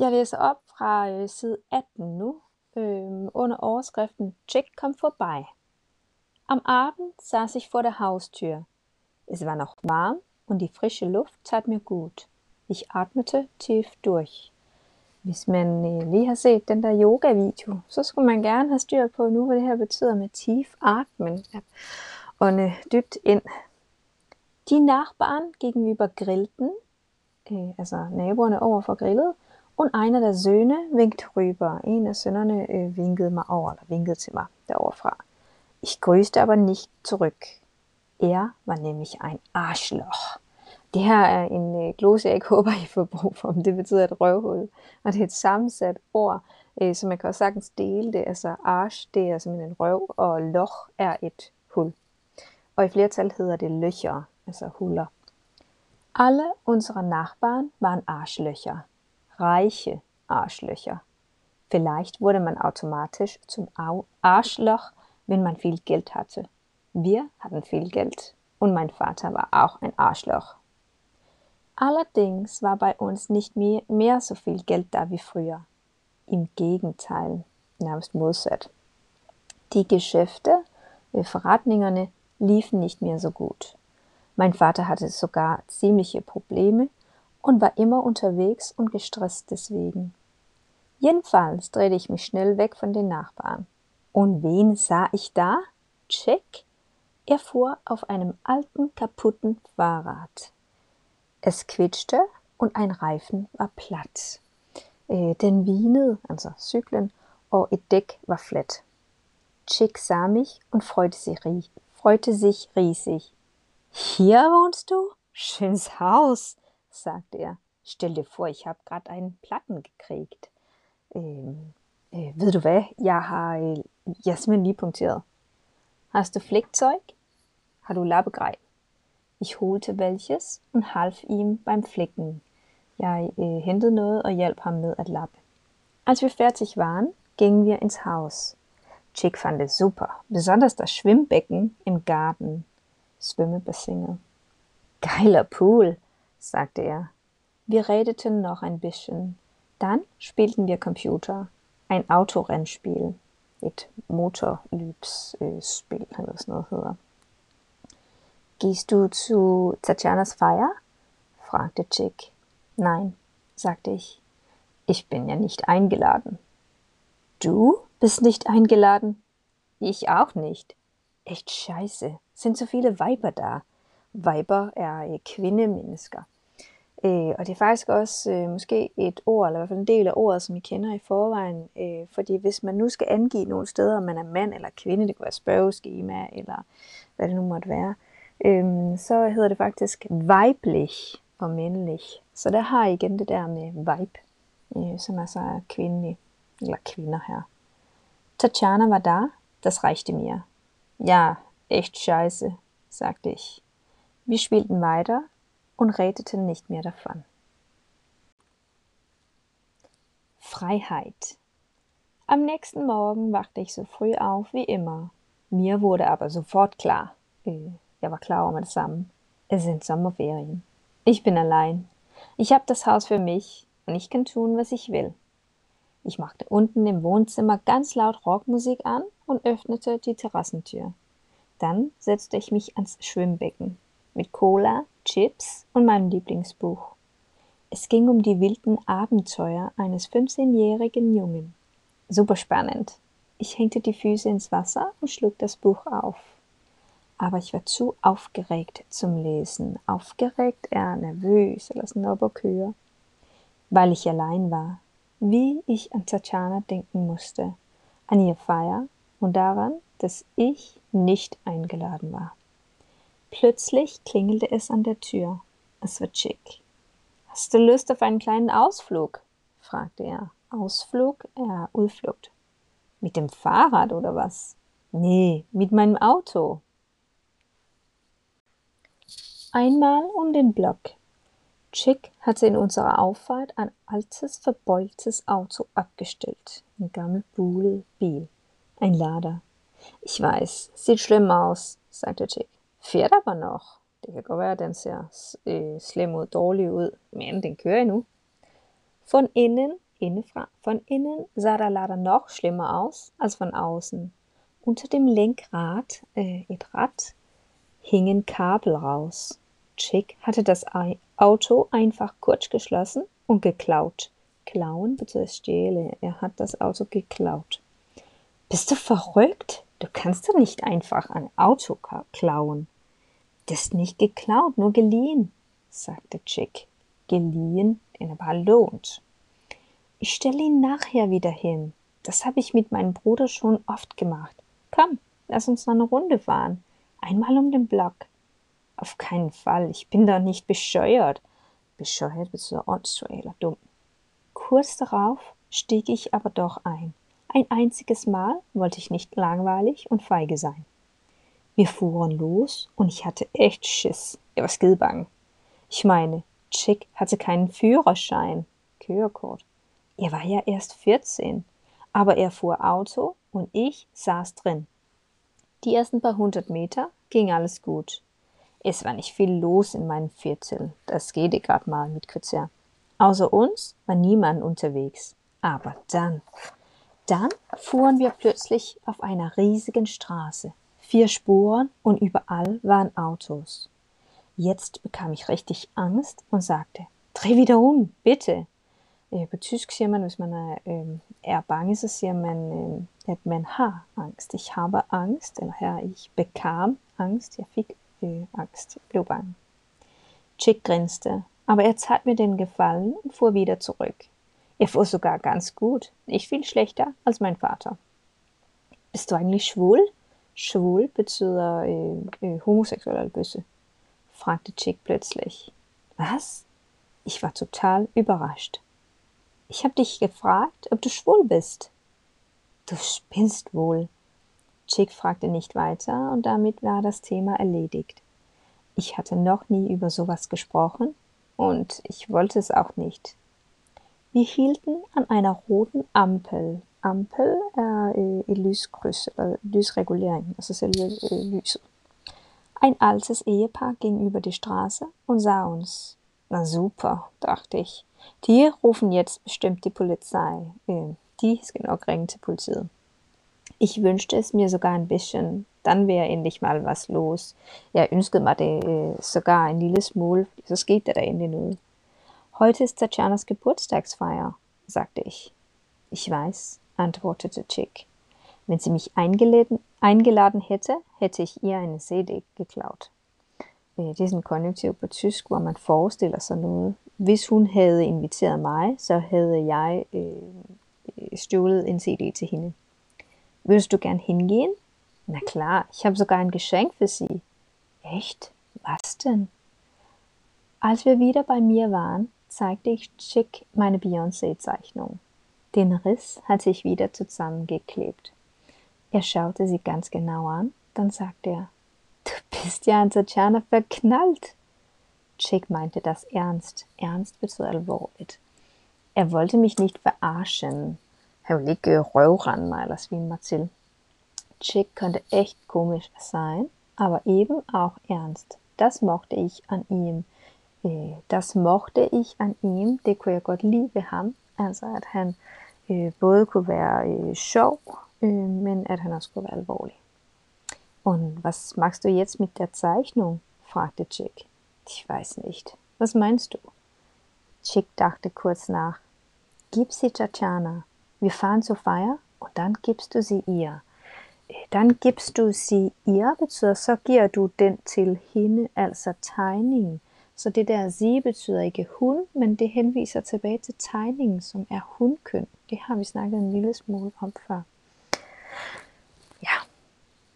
Jeg læser op fra øh, side 18 nu, øh, under Overskriften Jack kom vorbei. Am Abend saß ich vor der Haustür. Es war noch warm und die frische Luft tat mir gut. Ich atmete tief durch. Hvis man øh, lige har set den der yoga-video, så skulle man gerne have styr på nu, hvad det her betyder med tief atmen. Ånde øh, dybt ind. De Nachbarn gegenüber grillten, øh, altså naboerne overfor grillede, und einer der Söhne winkt rüber. En af sønnerne øh, vinkede mig over, eller vinkede til mig deroverfra. Ich grüßte aber nicht zurück. Er war nämlich ein Arschloch. Det her er en øh, glose, jeg ikke håber, I får brug for, men det betyder et røvhul. Og det er et sammensat ord, øh, så man kan også sagtens dele det. Altså arsch, det er simpelthen en røv, og loch er et hul. Og i flertal hedder det løcher, altså huller. Alle unsere Nachbarn waren Arschlöcher. Reiche Arschlöcher. Vielleicht wurde man automatisch zum Arschloch, wenn man viel Geld hatte. Wir hatten viel Geld und mein Vater war auch ein Arschloch. Allerdings war bei uns nicht mehr, mehr so viel Geld da wie früher. Im Gegenteil, nærmest modsat. Die Geschäfte ved forretningerne liefen nicht mehr so gut. Mein Vater hatte sogar ziemliche Probleme und war immer unterwegs und gestresst deswegen. Jedenfalls drehte ich mich schnell weg von den Nachbarn. Und wen sah ich da? Check. Er fuhr auf einem alten, kaputten Fahrrad. Es quietschte und ein Reifen war platt. Øh, den vinede, altså cyklen, og et dæk var fladt. Chick sah mich und freute sich, freute sich riesig. Hier wohnst du? Schönes Haus, sagte er. Stell dir vor, ich habe gerade einen Platten gekriegt. Ähm, äh, ved du hvad? Jeg har øh, lige punkteret. Hast du Flickzeug? Har du lappegrej? Ich holte welches und half ihm beim Flicken. Jeg äh, hentede noget og hjalp ham med at lappe. Als wir fertig waren, gingen wir ins Haus. Chick fand es super, besonders das Schwimmbecken im Garten. Schwimmebassine. Geiler Pool, sagte er. Wir redeten noch ein bisschen. Dann spielten wir Computer. Ein Autorennspiel. Sådan noget hedder. Gehst du zu Tatjanas Feier? fragte Chick. Nein, sagte ich. Ich bin ja nicht eingeladen. Du bist nicht eingeladen? Ich auch nicht. Echt scheiße. Sind so viele Weiber da. Weiber er øh, kvindemennesker. Øh, og det er faktisk også øh, måske et ord, eller i hvert fald en del af ordet, som I kender i forvejen. Øh, fordi hvis man nu skal angive nogle steder, om man er mand eller kvinde, det kunne være spørgeskema, eller hvad det nu måtte være, øhm, så hedder det faktisk weiblich og männlich. Så der har I igen det der med vibe, øh, som altså er kvindelig, eller kvinder her. Tatjana war da, das reichte mir. Ja, echt scheiße, sagte ich. Wir spielten weiter und redeten nicht mehr davon. Freiheit. Am nächsten Morgen wachte ich so früh auf wie immer. Mir wurde aber sofort klar, äh, Jeg var klar det samme. Es sind Sommerferien. Ich bin allein. Ich habe das Haus für mich und ich kann tun, was ich will. Ich machte unten im Wohnzimmer ganz laut Rockmusik an und öffnete die Terrassentür. Dann setzte ich mich ans Schwimmbecken mit Cola, Chips und meinem Lieblingsbuch. Es ging um die wilden Abenteuer eines 15-jährigen Jungen. Super spannend. Ich hängte die Füße ins Wasser und schlug das Buch auf aber ich war zu aufgeregt zum Lesen. Aufgeregt, eher nervös sådan op Weil ich allein war, wie ich an Tatjana denken musste, an ihr Feier und daran, dass ich nicht eingeladen war. Plötzlich klingelte es an der Tür. Es war Chick. Hast du Lust auf einen kleinen Ausflug? fragte er. Ausflug? Ja, Udflucht. Mit dem Fahrrad oder was? Nee, mit meinem Auto. Einmal um den Block. Chick hatte in unserer Auffahrt ein altes, verbeultes Auto abgestellt. Ein gammel Bil. Ein Lader. Ich weiß, sieht schlimm aus, sagte Chick. Fährt aber noch. Det kan godt være, at den ser øh, slem ud, dårlig ud, men den kører endnu. Von innen Innenfra von innen sah der Lader noch schlimmer aus als von außen. Unter dem Lenkrad, äh, et Rad, hingen Kabel raus. Chick hatte das Auto einfach kurz geschlossen und geklaut. Klauen bedeutet stehlen. Er hat das Auto geklaut. Bist du verrückt? Du kannst doch nicht einfach ein Auto klauen. Das ist nicht geklaut, nur geliehen, sagte Chick. Geliehen, den aber lohnt. Ich stelle ihn nachher wieder hin. Das habe ich mit meinem Bruder schon oft gemacht. Komm, lass uns noch eine Runde fahren. Einmal um den Block. Auf keinen Fall, ich bin doch nicht bescheuert. Bescheuert bist du Ortsschwäler, dumm. Kurz darauf stieg ich aber doch ein. Ein einziges Mal wollte ich nicht langweilig und feige sein. Wir fuhren los und ich hatte echt Schiss. Er war skidebang. Ich meine, Chick hatte keinen Führerschein. Kürkort. Er war ja erst 14, aber er fuhr Auto und ich saß drin. Die ersten paar hundert Meter ging alles gut. Es war nicht viel los in meinem Viertel. Das geht gerade mal mit Kürzer. Außer uns war niemand unterwegs. Aber dann, dann fuhren wir plötzlich auf einer riesigen Straße. Vier Spuren und überall waren Autos. Jetzt bekam ich richtig Angst und sagte, dreh wieder um, bitte. På tysk siger man, hvis man er, øh, er bange, man, øh, man angst. Ich habe Angst, eller ich bekam Angst, jeg fik äh, Angst, bange. Chick grinste, aber er tat mir den Gefallen und fuhr wieder zurück. Er fuhr sogar ganz gut, nicht viel schlechter als mein Vater. Bist du eigentlich schwul? Schwul betyder äh, äh, homosexuell eller böse, fragte Chick plötzlich. Was? Ich war total überrascht. Ich habe dich gefragt, ob du schwul bist. Du spinnst wohl. Chick fragte nicht weiter und damit war das Thema erledigt. Ich hatte noch nie über sowas gesprochen und ich wollte es auch nicht. Wir hielten an einer roten Ampel. Ampel er i lyskryds, eller lysregulering, altså selve lyset. Ein altes Ehepaar ging über die Straße und sah uns. Na super, dachte ich. Die rufen jetzt bestimmt die Polizei. Die ist genau ringte politiet. Ich wünschte es mir sogar ein bisschen. Dann wäre endlich mal was los. Jeg ønskede mig det øh, sogar en lille smule, så skete der da endelig noget. Heute ist Tatjanas Geburtstagsfeier, sagte ich. Ich weiß, antwortete Chick. Wenn sie mich eingeladen, eingeladen hätte, hätte ich ihr eine CD geklaut. Det er sådan konjunktiv på tysk, hvor man forestiller sig noget. Hvis hun havde inviteret mig, så havde jeg øh, stjålet en CD til hende. Würdest du gern hingehen? Na klar, ich habe sogar ein Geschenk für sie. Echt? Was denn? Als wir wieder bei mir waren, zeigte ich Chick meine Beyoncé-Zeichnung. Den Riss hatte ich wieder zusammengeklebt. Er schaute sie ganz genau an, dann sagte er, Du bist ja an Tatjana verknallt. Chick meinte das ernst. Ernst wird so alvorligt. Er wollte mich nicht verarschen. Mig eller svine mig til. Chick konnte echt komisch sein, aber eben auch ernst. Das mochte ich an ihm. Øh, das mochte ich an ihm. Jeg godt lide ved ham. Altså at han øh, både kunne være øh, sjov, øh, men at han også kunne være alvorlig. Und was machst du jetzt mit der Zeichnung? fragte Chick. Ich weiß nicht. Was meinst du? Chick dachte kurz nach. Gib sie Tatjana. Wir fahren zur Feier und dann gibst du sie ihr. Dann gibst du sie ihr, betyder så giver du den til hende, altså tegningen. Så det der sie betyder ikke hun, men det henviser tilbage til tegningen, som er hunkøn. Det har vi snakket en lille smule om før.